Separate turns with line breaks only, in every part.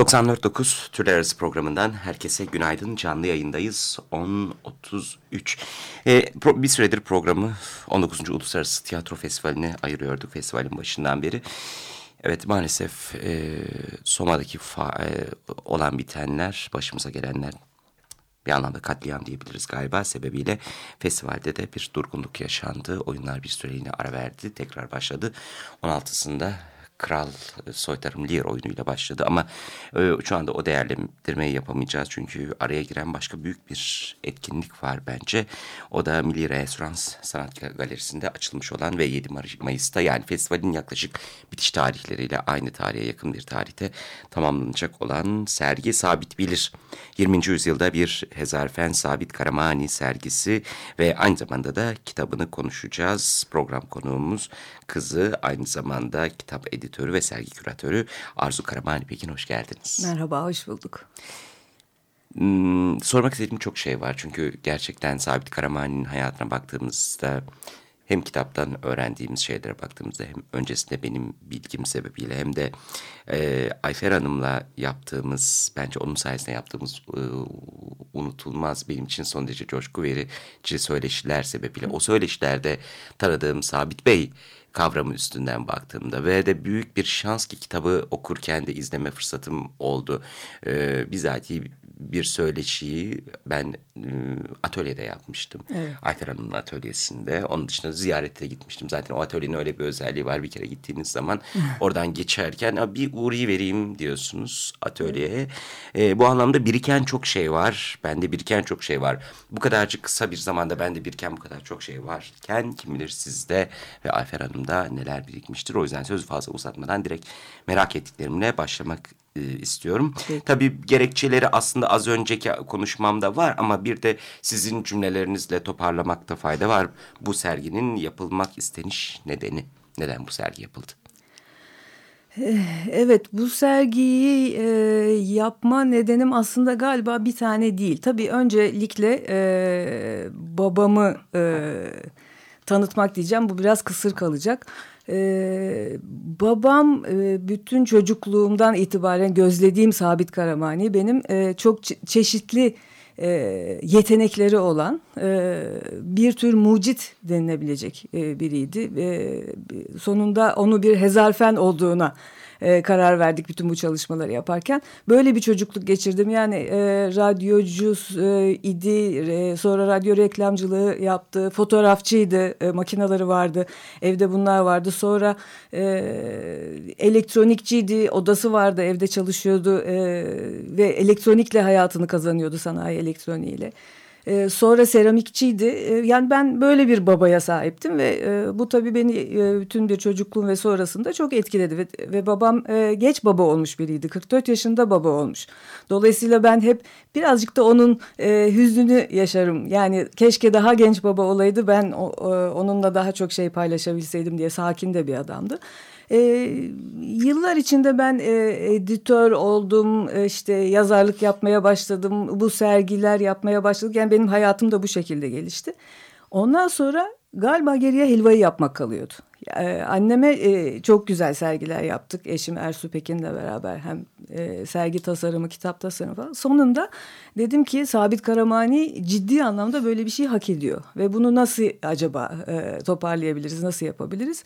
94.9 Türler Arası programından herkese günaydın. Canlı yayındayız. 10.33. Ee, bir süredir programı 19. Uluslararası Tiyatro Festivali'ne ayırıyorduk festivalin başından beri. Evet maalesef e, Soma'daki e, olan bitenler, başımıza gelenler bir anlamda katliam diyebiliriz galiba. Sebebiyle festivalde de bir durgunluk yaşandı. Oyunlar bir süreliğine ara verdi. Tekrar başladı. 16'sında Kral Soytarım Lear oyunuyla başladı ama e, şu anda o değerlendirmeyi yapamayacağız çünkü araya giren başka büyük bir etkinlik var bence. O da Milli Restoranс Sanat Galerisi'nde açılmış olan ve 7 Mayıs'ta yani festivalin yaklaşık bitiş tarihleriyle aynı tarihe yakın bir tarihte tamamlanacak olan sergi Sabit Bilir. 20. yüzyılda bir Hezarfen Sabit Karamani sergisi ve aynı zamanda da kitabını konuşacağız. Program konuğumuz kızı aynı zamanda kitap editörü ve sergi küratörü Arzu Karamani Pekin hoş geldiniz.
Merhaba, hoş bulduk.
Hmm, sormak istediğim çok şey var. Çünkü gerçekten Sabit Karamani'nin hayatına baktığımızda hem kitaptan öğrendiğimiz şeylere baktığımızda hem öncesinde benim bilgim sebebiyle hem de e, Ayfer Hanım'la yaptığımız bence onun sayesinde yaptığımız e, unutulmaz benim için son derece coşku verici söyleşiler sebebiyle o söyleşilerde tanıdığım Sabit Bey kavramı üstünden baktığımda ve de büyük bir şans ki kitabı okurken de izleme fırsatım oldu. Ee, bizatihi bir söyleşiyi ben e, atölyede yapmıştım. Evet. Ayfer Hanım'ın atölyesinde. Onun dışında ziyarete gitmiştim. Zaten o atölyenin öyle bir özelliği var. Bir kere gittiğiniz zaman oradan geçerken bir uğrayı vereyim diyorsunuz atölyeye. E, bu anlamda biriken çok şey var. Bende biriken çok şey var. Bu kadarcık kısa bir zamanda bende biriken bu kadar çok şey varken kim bilir sizde ve Ayfer Hanım'da neler birikmiştir. O yüzden sözü fazla uzatmadan direkt merak ettiklerimle başlamak e, istiyorum. Peki. Tabii gerekçeleri aslında az önceki konuşmamda var ama bir de sizin cümlelerinizle toparlamakta fayda var. Bu serginin yapılmak isteniş nedeni. Neden bu sergi yapıldı?
Eh, evet bu sergiyi e, yapma nedenim aslında galiba bir tane değil. Tabii öncelikle e, babamı e, tanıtmak diyeceğim. Bu biraz kısır kalacak. Ee, babam e, bütün çocukluğumdan itibaren gözlediğim Sabit Karamani benim e, çok çeşitli e, yetenekleri olan e, bir tür mucit denilebilecek e, biriydi. E, sonunda onu bir hezarfen olduğuna e, karar verdik bütün bu çalışmaları yaparken. Böyle bir çocukluk geçirdim. Yani e, radyocu e, idi, e, sonra radyo reklamcılığı yaptı, fotoğrafçıydı, e, makinaları vardı, evde bunlar vardı. Sonra e, elektronikçiydi, odası vardı, evde çalışıyordu e, ve elektronikle hayatını kazanıyordu sanayi elektroniğiyle. E, sonra seramikçiydi. E, yani ben böyle bir babaya sahiptim ve e, bu tabii beni e, bütün bir çocukluğum ve sonrasında çok etkiledi. Ve, ve babam e, geç baba olmuş biriydi. 44 yaşında baba olmuş. Dolayısıyla ben hep birazcık da onun e, hüznünü yaşarım. Yani keşke daha genç baba olaydı ben onunla daha çok şey paylaşabilseydim diye sakin de bir adamdı. E, yıllar içinde ben e, editör oldum, e, işte yazarlık yapmaya başladım, bu sergiler yapmaya başladık. Yani benim hayatım da bu şekilde gelişti. Ondan sonra galiba geriye helvayı yapmak kalıyordu. Ee, anneme e, çok güzel sergiler yaptık. Eşim Ersu Pekin'le beraber hem e, sergi tasarımı, kitap tasarımı falan. Sonunda dedim ki Sabit Karamani ciddi anlamda böyle bir şey hak ediyor. Ve bunu nasıl acaba e, toparlayabiliriz, nasıl yapabiliriz?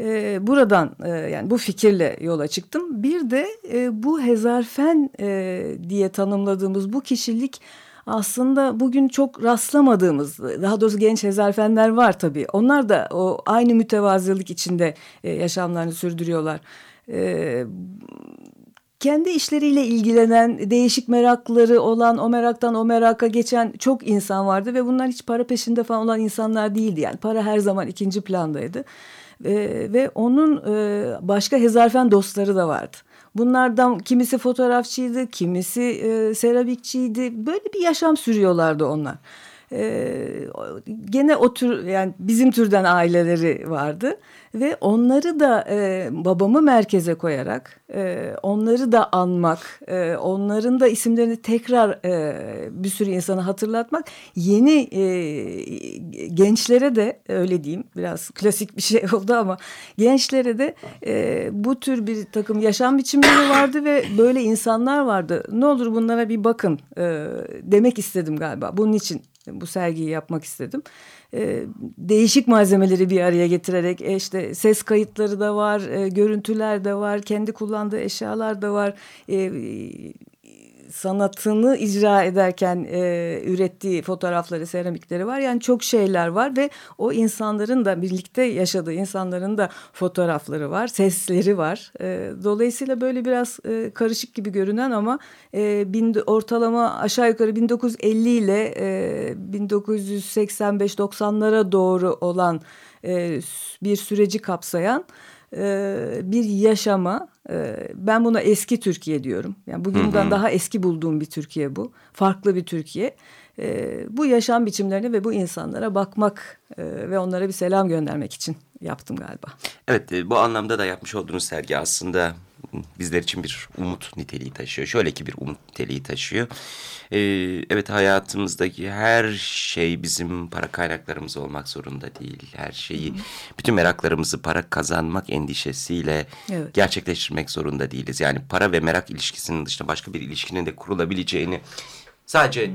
E, buradan e, yani bu fikirle yola çıktım. Bir de e, bu hezarfen e, diye tanımladığımız bu kişilik aslında bugün çok rastlamadığımız daha doğrusu genç hezarfenler var tabii. Onlar da o aynı mütevazılık içinde e, yaşamlarını sürdürüyorlar. E, kendi işleriyle ilgilenen, değişik merakları olan, o meraktan o meraka geçen çok insan vardı ve bunlar hiç para peşinde falan olan insanlar değildi. Yani para her zaman ikinci plandaydı. E, ve onun e, başka hezarfen dostları da vardı. Bunlardan kimisi fotoğrafçıydı, kimisi e, seramikçiydi. Böyle bir yaşam sürüyorlardı onlar. E, gene o tür yani bizim türden aileleri vardı ve onları da e, babamı merkeze koyarak e, onları da anmak, e, onların da isimlerini tekrar e, bir sürü insana hatırlatmak yeni e, gençlere de öyle diyeyim biraz klasik bir şey oldu ama gençlere de e, bu tür bir takım yaşam biçimleri vardı ve böyle insanlar vardı. Ne olur bunlara bir bakın e, demek istedim galiba. Bunun için bu sergiyi yapmak istedim. E, değişik malzemeleri bir araya getirerek e, işte ses kayıtları da var, e, görüntüler de var, kendi kullandığı eşyalar da var. E, sanatını icra ederken e, ürettiği fotoğrafları, seramikleri var. Yani çok şeyler var ve o insanların da birlikte yaşadığı insanların da fotoğrafları var, sesleri var. E, dolayısıyla böyle biraz e, karışık gibi görünen ama e, bin, ortalama aşağı yukarı 1950 ile e, 1985-90'lara doğru olan e, bir süreci kapsayan bir yaşama e, ben buna eski Türkiye diyorum. Yani bugünden hı hı. daha eski bulduğum bir Türkiye bu. Farklı bir Türkiye. E, bu yaşam biçimlerine ve bu insanlara bakmak e, ve onlara bir selam göndermek için yaptım galiba.
Evet bu anlamda da yapmış olduğunuz sergi aslında bizler için bir umut niteliği taşıyor. Şöyle ki bir umut niteliği taşıyor. Ee, evet hayatımızdaki her şey bizim para kaynaklarımız olmak zorunda değil. Her şeyi, bütün meraklarımızı para kazanmak endişesiyle evet. gerçekleştirmek zorunda değiliz. Yani para ve merak ilişkisinin dışında başka bir ilişkinin de kurulabileceğini sadece... Hı.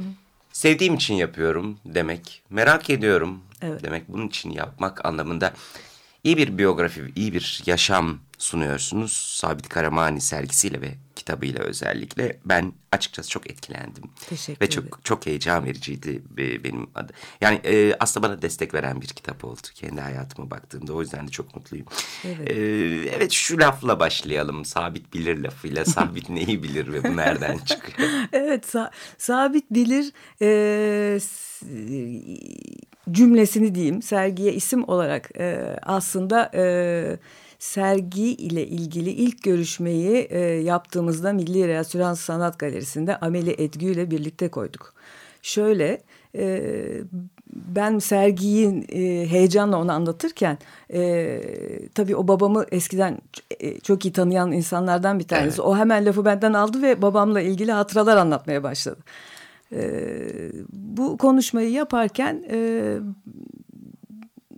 Sevdiğim için yapıyorum demek, merak ediyorum evet. demek, bunun için yapmak anlamında iyi bir biyografi, iyi bir yaşam sunuyorsunuz. Sabit Karamani sergisiyle ve kitabıyla özellikle. Ben açıkçası çok etkilendim.
Teşekkür
Ve çok çok heyecan vericiydi benim adı. Yani e, aslında bana destek veren bir kitap oldu. Kendi hayatıma baktığımda o yüzden de çok mutluyum. Evet, e, evet şu lafla başlayalım. Sabit bilir lafıyla. Sabit neyi bilir ve bu nereden çıkıyor?
evet sa sabit bilir... E, cümlesini diyeyim sergiye isim olarak e, aslında e, sergi ile ilgili ilk görüşmeyi e, yaptığımızda Milli Reasürans Sanat Galerisi'nde Ameli Edgü ile birlikte koyduk. Şöyle e, ben sergiyi e, heyecanla onu anlatırken e, tabii o babamı eskiden e, çok iyi tanıyan insanlardan bir tanesi. Evet. O hemen lafı benden aldı ve babamla ilgili hatıralar anlatmaya başladı. E, bu konuşmayı yaparken e,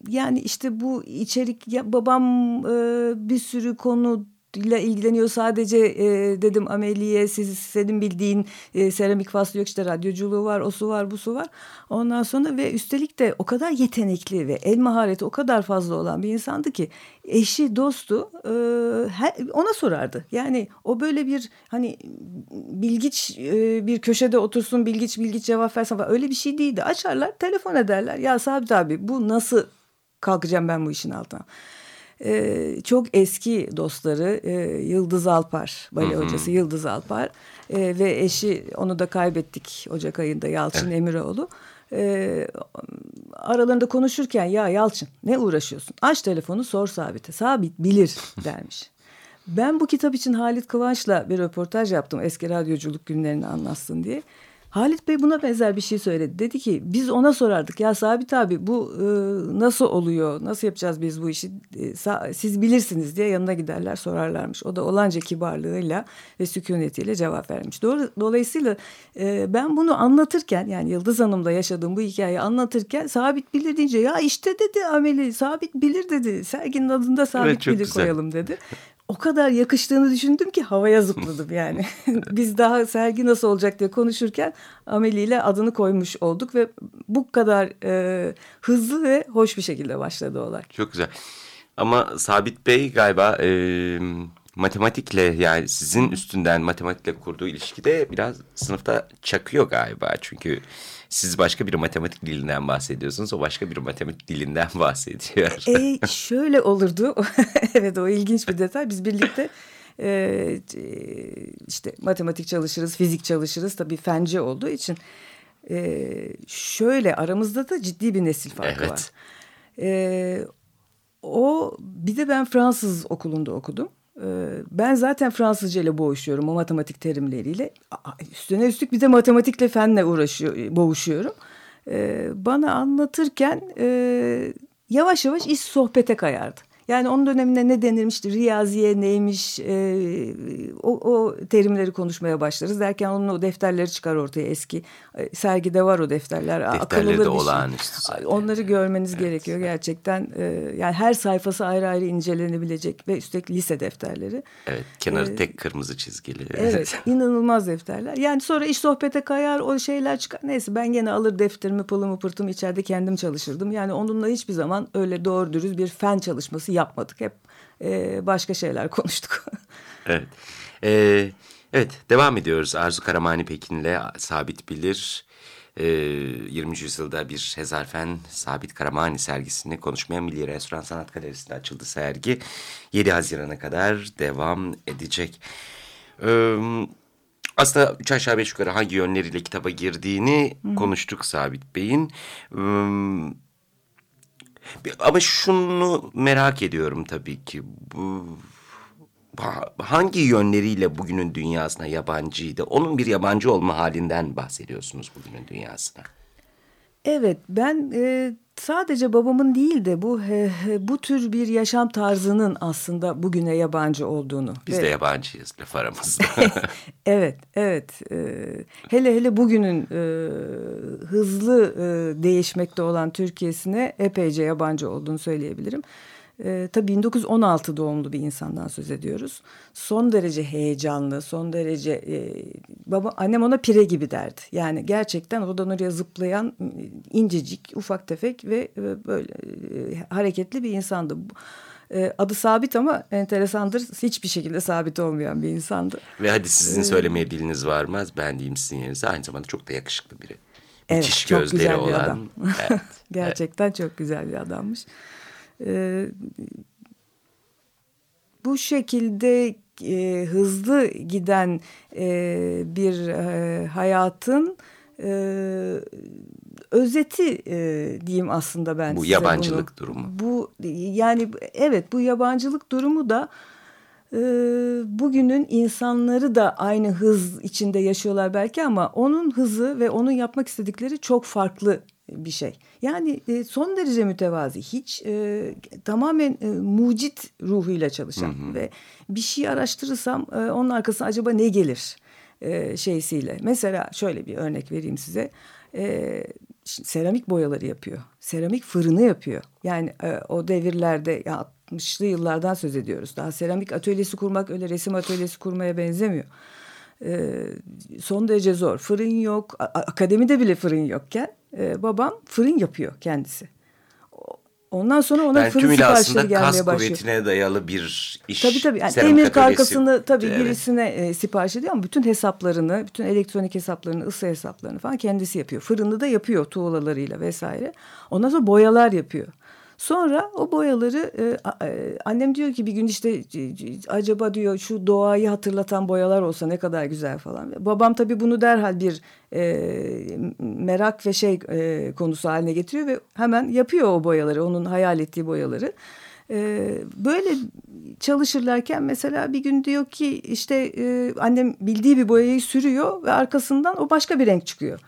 yani işte bu içerik ya babam e, bir sürü konu ile ilgileniyor. Sadece e, dedim ameliye siz senin bildiğin e, seramik faslı yok işte radyoculuğu var o su var bu su var. Ondan sonra ve üstelik de o kadar yetenekli ve el mahareti o kadar fazla olan bir insandı ki eşi dostu e, her, ona sorardı. Yani o böyle bir hani bilgiç e, bir köşede otursun bilgiç bilgiç cevap versin falan öyle bir şey değildi. Açarlar telefon ederler. Ya Sabit abi bu nasıl kalkacağım ben bu işin altına. Ee, çok eski dostları e, Yıldız Alpar, bale hı hı. hocası Yıldız Alpar e, ve eşi onu da kaybettik Ocak ayında Yalçın evet. Emiroğlu. E, aralarında konuşurken ya Yalçın ne uğraşıyorsun? Aç telefonu sor Sabit'e. Sabit bilir dermiş. Ben bu kitap için Halit Kıvanç'la bir röportaj yaptım eski radyoculuk günlerini anlatsın diye. Halit Bey buna benzer bir şey söyledi. Dedi ki biz ona sorardık ya Sabit abi bu e, nasıl oluyor? Nasıl yapacağız biz bu işi? E, siz bilirsiniz diye yanına giderler sorarlarmış. O da olanca kibarlığıyla ve sükunetiyle cevap vermiş. Doğru, dolayısıyla e, ben bunu anlatırken yani Yıldız Hanım'la yaşadığım bu hikayeyi anlatırken Sabit bilir deyince ya işte dedi Ameli Sabit bilir dedi. Serginin adında Sabit evet, bilir güzel. koyalım dedi o kadar yakıştığını düşündüm ki havaya zıpladım yani. Biz daha sergi nasıl olacak diye konuşurken Ameli ile adını koymuş olduk ve bu kadar e, hızlı ve hoş bir şekilde başladı olay.
Çok güzel. Ama Sabit Bey galiba e, matematikle yani sizin üstünden matematikle kurduğu ilişkide biraz sınıfta çakıyor galiba. Çünkü siz başka bir matematik dilinden bahsediyorsunuz. O başka bir matematik dilinden bahsediyor.
E, şöyle olurdu. evet o ilginç bir detay. Biz birlikte e, işte matematik çalışırız, fizik çalışırız. Tabii fenci olduğu için. E, şöyle aramızda da ciddi bir nesil farkı evet. var. E, o bir de ben Fransız okulunda okudum. Ben zaten Fransızca ile boğuşuyorum o matematik terimleriyle. Üstüne üstlük bir de matematikle fenle uğraşıyor, boğuşuyorum. Bana anlatırken yavaş yavaş iş sohbete kayardı. Yani onun döneminde ne denirmişti, riyaziye neymiş, e, o, o terimleri konuşmaya başlarız. Derken onun o defterleri çıkar ortaya eski. E, sergide var o defterler.
Defterleri de şey. olağanüstü
zaten. Onları görmeniz evet. gerekiyor gerçekten. E, yani her sayfası ayrı ayrı incelenebilecek ve üstelik lise defterleri.
Evet, kenarı ee, tek kırmızı çizgili.
Evet, inanılmaz defterler. Yani sonra iş sohbete kayar, o şeyler çıkar. Neyse ben gene alır defterimi, pılımı, pırtımı içeride kendim çalışırdım. Yani onunla hiçbir zaman öyle doğru dürüst bir fen çalışması yapmadık. Hep e, başka şeyler konuştuk.
evet. Ee, evet devam ediyoruz. Arzu Karamani Pekin'le Sabit Bilir. Ee, 20. yüzyılda bir Hezarfen Sabit Karamani sergisini konuşmaya Milli Restoran Sanat Galerisi'nde açıldı sergi. 7 Haziran'a kadar devam edecek. Ee, aslında üç aşağı beş yukarı hangi yönleriyle kitaba girdiğini Hı. konuştuk Sabit Bey'in. Ee, ama şunu merak ediyorum tabii ki. Bu hangi yönleriyle bugünün dünyasına yabancıydı? Onun bir yabancı olma halinden bahsediyorsunuz bugünün dünyasına.
Evet ben e, sadece babamın değil de bu he, bu tür bir yaşam tarzının aslında bugüne yabancı olduğunu.
Biz ve... de yabancıyız laf aramızda.
evet, evet. E, hele hele bugünün e, hızlı e, değişmekte olan Türkiye'sine epeyce yabancı olduğunu söyleyebilirim. E, tabii 1916 doğumlu bir insandan söz ediyoruz. Son derece heyecanlı, son derece e, baba annem ona pire gibi derdi. Yani gerçekten oradan oraya zıplayan incecik, ufak tefek ve e, böyle e, hareketli bir insandı. E, adı sabit ama enteresandır. Hiçbir şekilde sabit olmayan bir insandı.
Ve hadi sizin ee, söylemeye diliniz varmaz. Ben diyeyim sizin yerinize. Aynı zamanda çok da yakışıklı biri.
Evet, Müthiş çok gözleri güzel olan. Bir adam. Evet, Gerçekten evet. çok güzel bir adammış. E, bu şekilde e, hızlı giden e, bir e, hayatın e, özeti e, diyeyim aslında ben
bu
size
yabancılık
bunu.
durumu.
Bu yani evet bu yabancılık durumu da e, bugünün insanları da aynı hız içinde yaşıyorlar belki ama onun hızı ve onun yapmak istedikleri çok farklı bir şey. Yani e, son derece mütevazi, hiç e, tamamen e, mucit ruhuyla çalışan hı hı. ve bir şey araştırırsam e, onun arkasına acaba ne gelir e, şeysiyle. Mesela şöyle bir örnek vereyim size. E, seramik boyaları yapıyor. Seramik fırını yapıyor. Yani e, o devirlerde ya 60'lı yıllardan söz ediyoruz. Daha seramik atölyesi kurmak öyle resim atölyesi kurmaya benzemiyor. E, son derece zor. Fırın yok. Akademide bile fırın yokken e, babam fırın yapıyor kendisi. Ondan sonra ona yani fırın siparişleri gelmeye başlıyor. kas
kuvvetine dayalı bir iş.
Tabii tabii. Yani demir karkasını tabii evet. birisine e, sipariş ediyor ama bütün hesaplarını, bütün elektronik hesaplarını, ısı hesaplarını falan kendisi yapıyor. Fırını da yapıyor tuğlalarıyla vesaire. Ondan sonra boyalar yapıyor. Sonra o boyaları e, e, annem diyor ki bir gün işte acaba diyor şu doğayı hatırlatan boyalar olsa ne kadar güzel falan. Babam tabii bunu derhal bir e, merak ve şey e, konusu haline getiriyor ve hemen yapıyor o boyaları onun hayal ettiği boyaları. E, böyle çalışırlarken mesela bir gün diyor ki işte e, annem bildiği bir boyayı sürüyor ve arkasından o başka bir renk çıkıyor.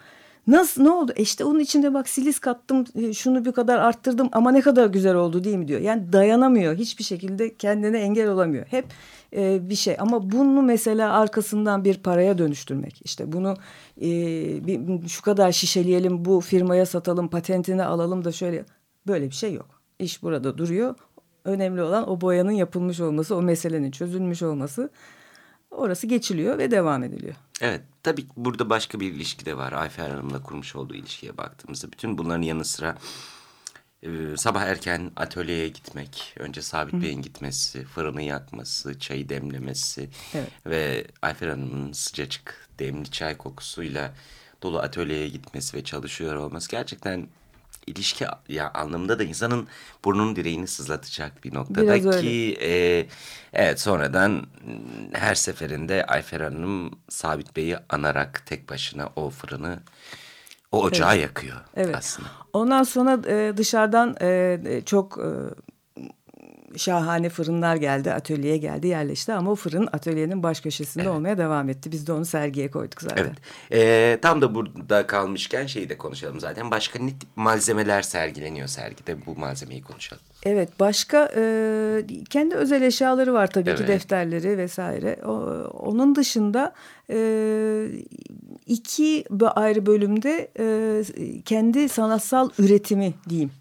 Nasıl ne oldu? E işte onun içinde bak silis kattım e, şunu bir kadar arttırdım ama ne kadar güzel oldu değil mi diyor. Yani dayanamıyor hiçbir şekilde kendine engel olamıyor. Hep e, bir şey ama bunu mesela arkasından bir paraya dönüştürmek. İşte bunu e, bir, şu kadar şişeleyelim bu firmaya satalım patentini alalım da şöyle böyle bir şey yok. İş burada duruyor. Önemli olan o boyanın yapılmış olması, o meselenin çözülmüş olması. Orası geçiliyor ve devam ediliyor.
Evet tabii burada başka bir ilişki de var. Ayfer Hanım'la kurmuş olduğu ilişkiye baktığımızda. Bütün bunların yanı sıra e, sabah erken atölyeye gitmek. Önce Sabit Hı. Bey'in gitmesi, fırını yakması, çayı demlemesi. Evet. Ve Ayfer Hanım'ın sıcacık demli çay kokusuyla dolu atölyeye gitmesi ve çalışıyor olması gerçekten ilişki ya anlamında da insanın burnunun direğini sızlatacak bir noktada ki e, evet sonradan her seferinde Ayfer Hanım Sabit Bey'i anarak tek başına o fırını o ocağı evet. yakıyor evet. aslında.
Ondan sonra e, dışarıdan e, çok e, şahane fırınlar geldi, atölyeye geldi, yerleşti ama o fırın atölyenin baş köşesinde evet. olmaya devam etti. Biz de onu sergiye koyduk zaten.
Evet. Ee, tam da burada kalmışken şeyi de konuşalım zaten. Başka ne tip malzemeler sergileniyor sergide? Bu malzemeyi konuşalım.
Evet, başka e, kendi özel eşyaları var tabii evet. ki defterleri vesaire. O, onun dışında e, iki ayrı bölümde e, kendi sanatsal üretimi diyeyim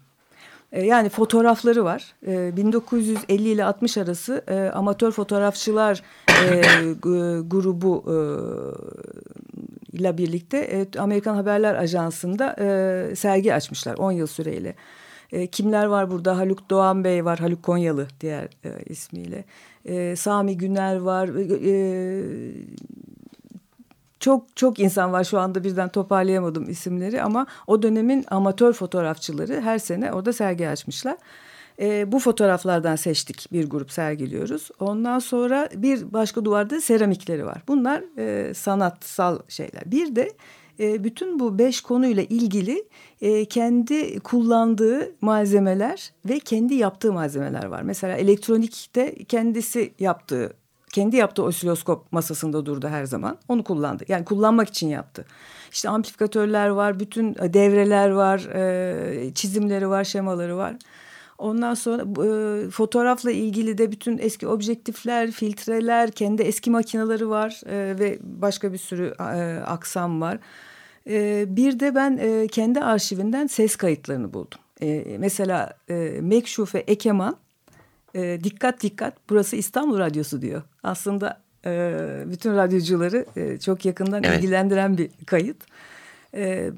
yani fotoğrafları var. 1950 e, ile 60 arası e, amatör fotoğrafçılar grubu ile birlikte Amerikan Haberler Ajansı'nda sergi açmışlar 10 yıl süreyle. kimler var burada? Haluk Doğan Bey var, Haluk Konyalı diğer ismiyle. Sami Güner var, çok çok insan var şu anda birden toparlayamadım isimleri ama o dönemin amatör fotoğrafçıları her sene orada sergi açmışlar. E, bu fotoğraflardan seçtik bir grup sergiliyoruz. Ondan sonra bir başka duvarda seramikleri var. Bunlar e, sanatsal şeyler. Bir de e, bütün bu beş konuyla ilgili e, kendi kullandığı malzemeler ve kendi yaptığı malzemeler var. Mesela elektronikte kendisi yaptığı kendi yaptığı osiloskop masasında durdu her zaman. Onu kullandı. Yani kullanmak için yaptı. İşte amplifikatörler var, bütün e, devreler var, e, çizimleri var, şemaları var. Ondan sonra e, fotoğrafla ilgili de bütün eski objektifler, filtreler, kendi eski makineleri var ve başka bir sürü aksam var. Bir de ben kendi arşivinden ses kayıtlarını buldum. Mesela e, Mekşufe Ekeman e, dikkat dikkat burası İstanbul Radyosu diyor. Aslında e, bütün radyocuları e, çok yakından evet. ilgilendiren bir kayıt. E,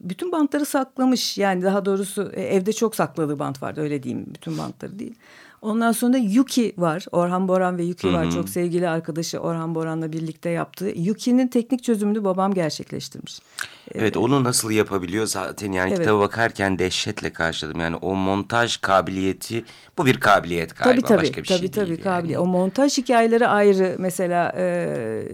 bütün bantları saklamış yani daha doğrusu e, evde çok sakladığı bant vardı öyle diyeyim bütün bantları değil. Ondan sonra Yuki var. Orhan Boran ve Yuki Hı -hı. var. Çok sevgili arkadaşı Orhan Boran'la birlikte yaptığı. Yuki'nin teknik çözümünü babam gerçekleştirmiş.
Evet onu nasıl yapabiliyor zaten yani evet. kitaba bakarken dehşetle karşıladım. Yani o montaj kabiliyeti bu bir kabiliyet galiba
tabii, tabii,
başka bir
tabii,
şey
tabii,
değil.
Tabii kabiliyet. O montaj hikayeleri ayrı mesela e,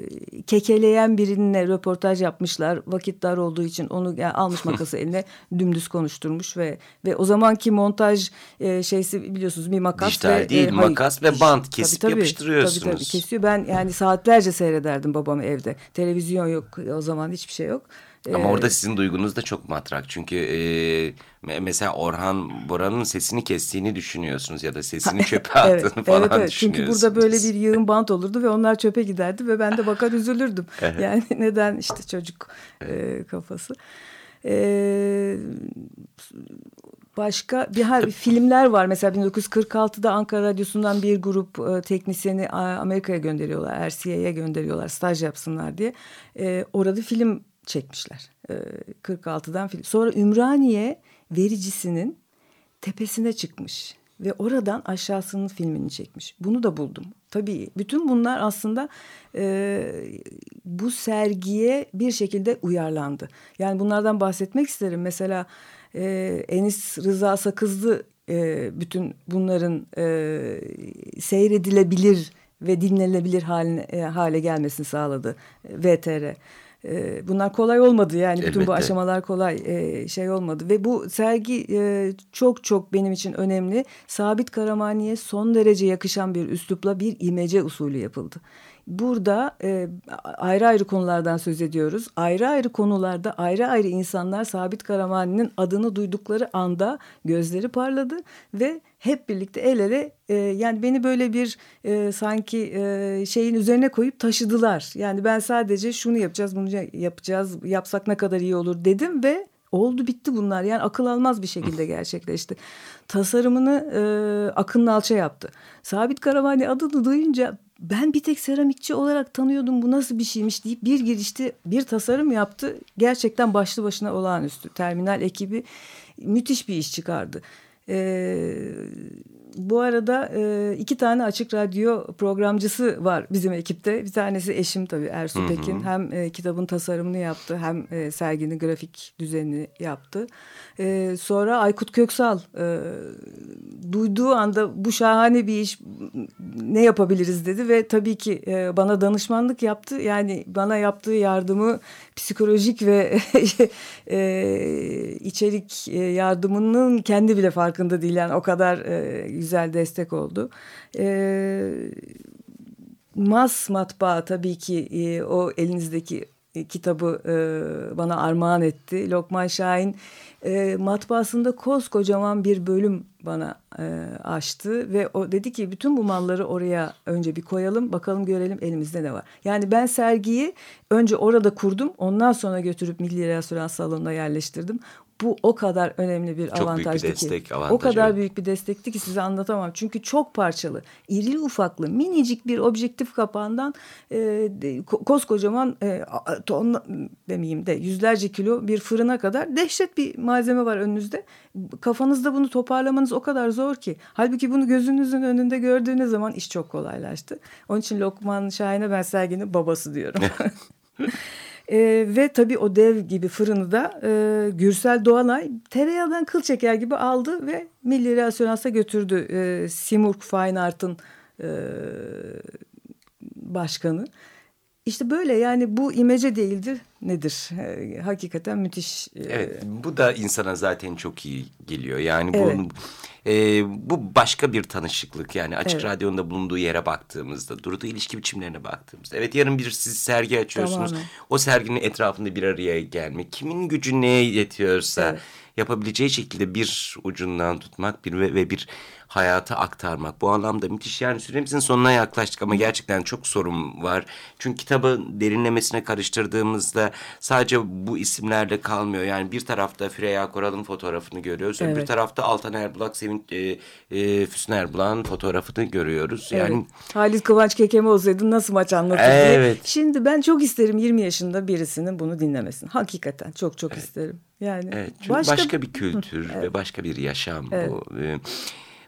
kekeleyen birinle röportaj yapmışlar. Vakit dar olduğu için onu yani almış makası eline dümdüz konuşturmuş ve ve o zamanki montaj e, şeysi biliyorsunuz bir makas
Dijital
ve,
değil e, makas ve bant kesip tabii, tabii, yapıştırıyorsunuz.
Tabii tabii kesiyor. Ben yani saatlerce seyrederdim babamı evde. Televizyon yok o zaman hiçbir şey yok.
Ama ee, orada sizin duygunuz da çok matrak. Çünkü e, mesela Orhan Bora'nın sesini kestiğini düşünüyorsunuz ya da sesini çöpe attığını evet, falan evet, evet.
düşünüyorsunuz. Çünkü burada böyle bir yığın bant olurdu ve onlar çöpe giderdi ve ben de bakar üzülürdüm. evet. Yani neden işte çocuk e, kafası. E, başka bir ha, filmler var. Mesela 1946'da Ankara Radyosu'ndan bir grup e, teknisyeni Amerika'ya gönderiyorlar. RCA'ye gönderiyorlar staj yapsınlar diye. E, orada film çekmişler. E, ee, 46'dan film. Sonra Ümraniye vericisinin tepesine çıkmış ve oradan aşağısının filmini çekmiş. Bunu da buldum. Tabii bütün bunlar aslında e, bu sergiye bir şekilde uyarlandı. Yani bunlardan bahsetmek isterim. Mesela e, Enis Rıza Sakızlı e, bütün bunların e, seyredilebilir ve dinlenebilir haline, e, hale gelmesini sağladı e, VTR. Ee, bunlar kolay olmadı yani bütün bu aşamalar kolay e, şey olmadı ve bu sergi e, çok çok benim için önemli. Sabit Karamani'ye son derece yakışan bir üslupla bir imece usulü yapıldı. Burada e, ayrı ayrı konulardan söz ediyoruz. Ayrı ayrı konularda ayrı ayrı insanlar Sabit Karamani'nin adını duydukları anda gözleri parladı ve hep birlikte el ele e, yani beni böyle bir e, sanki e, şeyin üzerine koyup taşıdılar. Yani ben sadece şunu yapacağız bunu yapacağız yapsak ne kadar iyi olur dedim ve oldu bitti bunlar yani akıl almaz bir şekilde gerçekleşti. Tasarımını e, Akın Nalça yaptı. Sabit Karavani adını duyunca ben bir tek seramikçi olarak tanıyordum bu nasıl bir şeymiş deyip bir girişti bir tasarım yaptı. Gerçekten başlı başına olağanüstü. Terminal ekibi müthiş bir iş çıkardı. Ee, bu arada e, iki tane açık radyo programcısı var bizim ekipte. Bir tanesi eşim tabii Ersu Pekin. Hem e, kitabın tasarımını yaptı hem e, serginin grafik düzenini yaptı. E, sonra Aykut Köksal e, duyduğu anda bu şahane bir iş ne yapabiliriz dedi ve tabii ki e, bana danışmanlık yaptı. Yani bana yaptığı yardımı psikolojik ve e, içerik yardımının kendi bile farkında değil. Yani o kadar e, güzel destek oldu. E, Mas matbaa tabii ki e, o elinizdeki e, kitabı e, bana armağan etti. Lokman Şahin e, matbaasında koskocaman bir bölüm bana e, açtı ve o dedi ki bütün bu malları oraya önce bir koyalım bakalım görelim elimizde ne var. Yani ben sergiyi önce orada kurdum ondan sonra götürüp Milli Restoran Salonu'na yerleştirdim bu o kadar önemli bir
çok
avantajdı
büyük bir destek,
ki.
Avantaj,
o kadar büyük bir destekti ki size anlatamam. Çünkü çok parçalı, irili ufaklı, minicik bir objektif kapağından e, koskocaman e, ton demeyeyim de yüzlerce kilo bir fırına kadar dehşet bir malzeme var önünüzde. Kafanızda bunu toparlamanız o kadar zor ki. Halbuki bunu gözünüzün önünde gördüğünüz zaman iş çok kolaylaştı. Onun için Lokman Şahin'e ben serginin babası diyorum. E, ve tabii o dev gibi fırını da e, Gürsel Doğanay tereyağından kıl çeker gibi aldı ve Milli Reasyonas'a götürdü. E, Simurg Fine Art'ın e, başkanı. İşte böyle yani bu imece değildir nedir? E, hakikaten müthiş.
E, evet bu da insana zaten çok iyi geliyor. Yani
evet.
bunu e, bu başka bir tanışıklık yani açık evet. radyonda bulunduğu yere baktığımızda, durduğu ilişki biçimlerine baktığımızda. Evet yarın bir siz sergi açıyorsunuz. Tamamen. O serginin etrafında bir araya gelmek. Kimin gücü neye yetiyorsa evet. Yapabileceği şekilde bir ucundan tutmak bir ve, ve bir hayata aktarmak. Bu anlamda müthiş. Yani süremizin sonuna yaklaştık ama gerçekten çok sorun var. Çünkü kitabı derinlemesine karıştırdığımızda sadece bu isimlerle kalmıyor. Yani bir tarafta Freya Koral'ın fotoğrafını görüyoruz. Evet. Öbür tarafta Altan Erbulak, Sevinç, e, e, Füsun Erbulak'ın fotoğrafını görüyoruz. Yani
evet. Halit Kıvanç Kekeme olsaydı nasıl maç anlatır
evet.
Şimdi ben çok isterim 20 yaşında birisinin bunu dinlemesini. Hakikaten çok çok evet. isterim. Yani
evet, başka... başka bir kültür evet. ve başka bir yaşam evet. bu.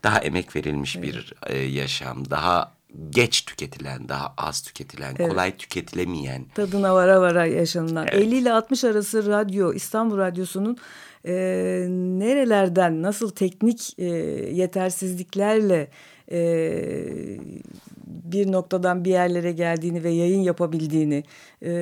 Daha emek verilmiş evet. bir e, yaşam, daha geç tüketilen, daha az tüketilen, evet. kolay tüketilemeyen.
Tadına vara vara yaşanılan. Evet. 50 ile 60 arası radyo, İstanbul Radyosu'nun e, nerelerden, nasıl teknik e, yetersizliklerle e, bir noktadan bir yerlere geldiğini ve yayın yapabildiğini e,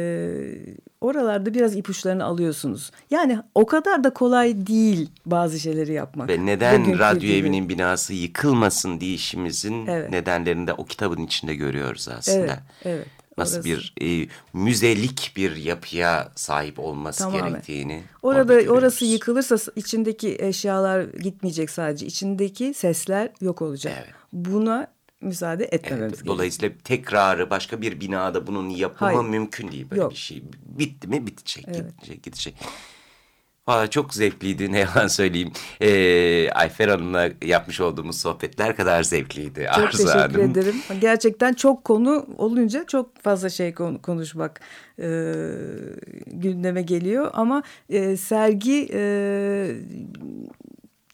oralarda biraz ipuçlarını alıyorsunuz. Yani o kadar da kolay değil bazı şeyleri yapmak.
Ve neden Bugünkü radyo gibi. evinin binası yıkılmasın diyişimizin evet. nedenlerini de o kitabın içinde görüyoruz aslında.
Evet, evet.
Nasıl orası. bir e, müzelik bir yapıya sahip olması Tamamen. gerektiğini.
Orada orası yıkılırsa içindeki eşyalar gitmeyecek sadece. İçindeki sesler yok olacak. Evet. Buna müsaade etmememiz evet,
Dolayısıyla tekrarı başka bir binada bunun yapımı Hayır. mümkün değil böyle Yok. bir şey. Bitti mi bitecek, evet. gidecek, gidecek. Valla çok zevkliydi ne yalan söyleyeyim. Ee, Ayfer Hanım'la yapmış olduğumuz sohbetler kadar zevkliydi
Çok Arzu teşekkür Hanım. ederim. Gerçekten çok konu olunca çok fazla şey konuşmak e, gündeme geliyor. Ama e, sergi e,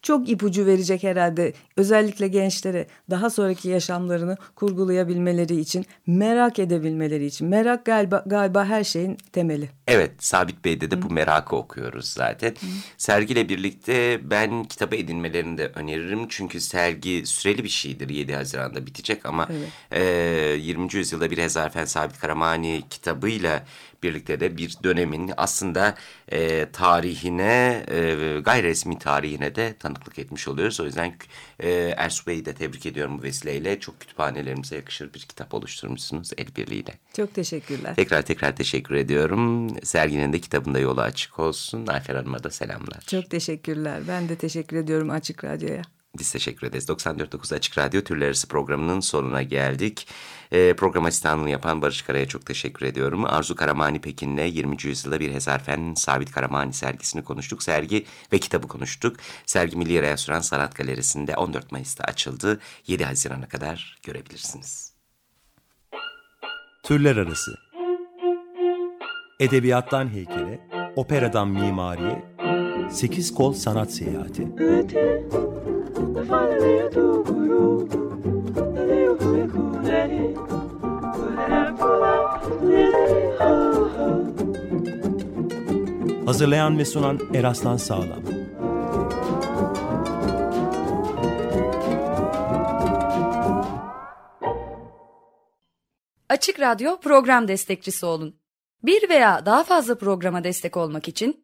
çok ipucu verecek herhalde özellikle gençlere daha sonraki yaşamlarını kurgulayabilmeleri için merak edebilmeleri için merak galiba galiba her şeyin temeli.
Evet Sabit Bey'de de Hı. bu merakı okuyoruz zaten. Hı. Sergiyle birlikte ben kitabı edinmelerini de öneririm çünkü sergi süreli bir şeydir 7 Haziran'da bitecek ama evet. e, 20. yüzyılda bir Hezarfen Sabit Karamani kitabıyla birlikte de bir dönemin aslında e, tarihine e, gayri resmi tarihine de tanıklık etmiş oluyoruz. O yüzden e, Ersu Bey'i de tebrik ediyorum bu vesileyle. Çok kütüphanelerimize yakışır bir kitap oluşturmuşsunuz el birliğiyle.
Çok teşekkürler.
Tekrar tekrar teşekkür ediyorum. Serginin de kitabında yolu açık olsun. Ayfer Hanım'a da selamlar.
Çok teşekkürler. Ben de teşekkür ediyorum Açık Radyo'ya.
Biz teşekkür ederiz. 94.9 Açık Radyo Türler Arası programının sonuna geldik. E, program asistanlığını yapan Barış Kara'ya çok teşekkür ediyorum. Arzu Karamani Pekin'le 20. yüzyılda bir Hezarfen Sabit Karamani sergisini konuştuk. Sergi ve kitabı konuştuk. Sergi Milli Restoran Sanat Galerisi'nde 14 Mayıs'ta açıldı. 7 Haziran'a kadar görebilirsiniz.
Türler Arası Edebiyattan heykele, operadan mimariye, sekiz kol sanat seyahati. Hazırlayan ve sunan Eraslan Sağlam.
Açık Radyo program destekçisi olun. Bir veya daha fazla programa destek olmak için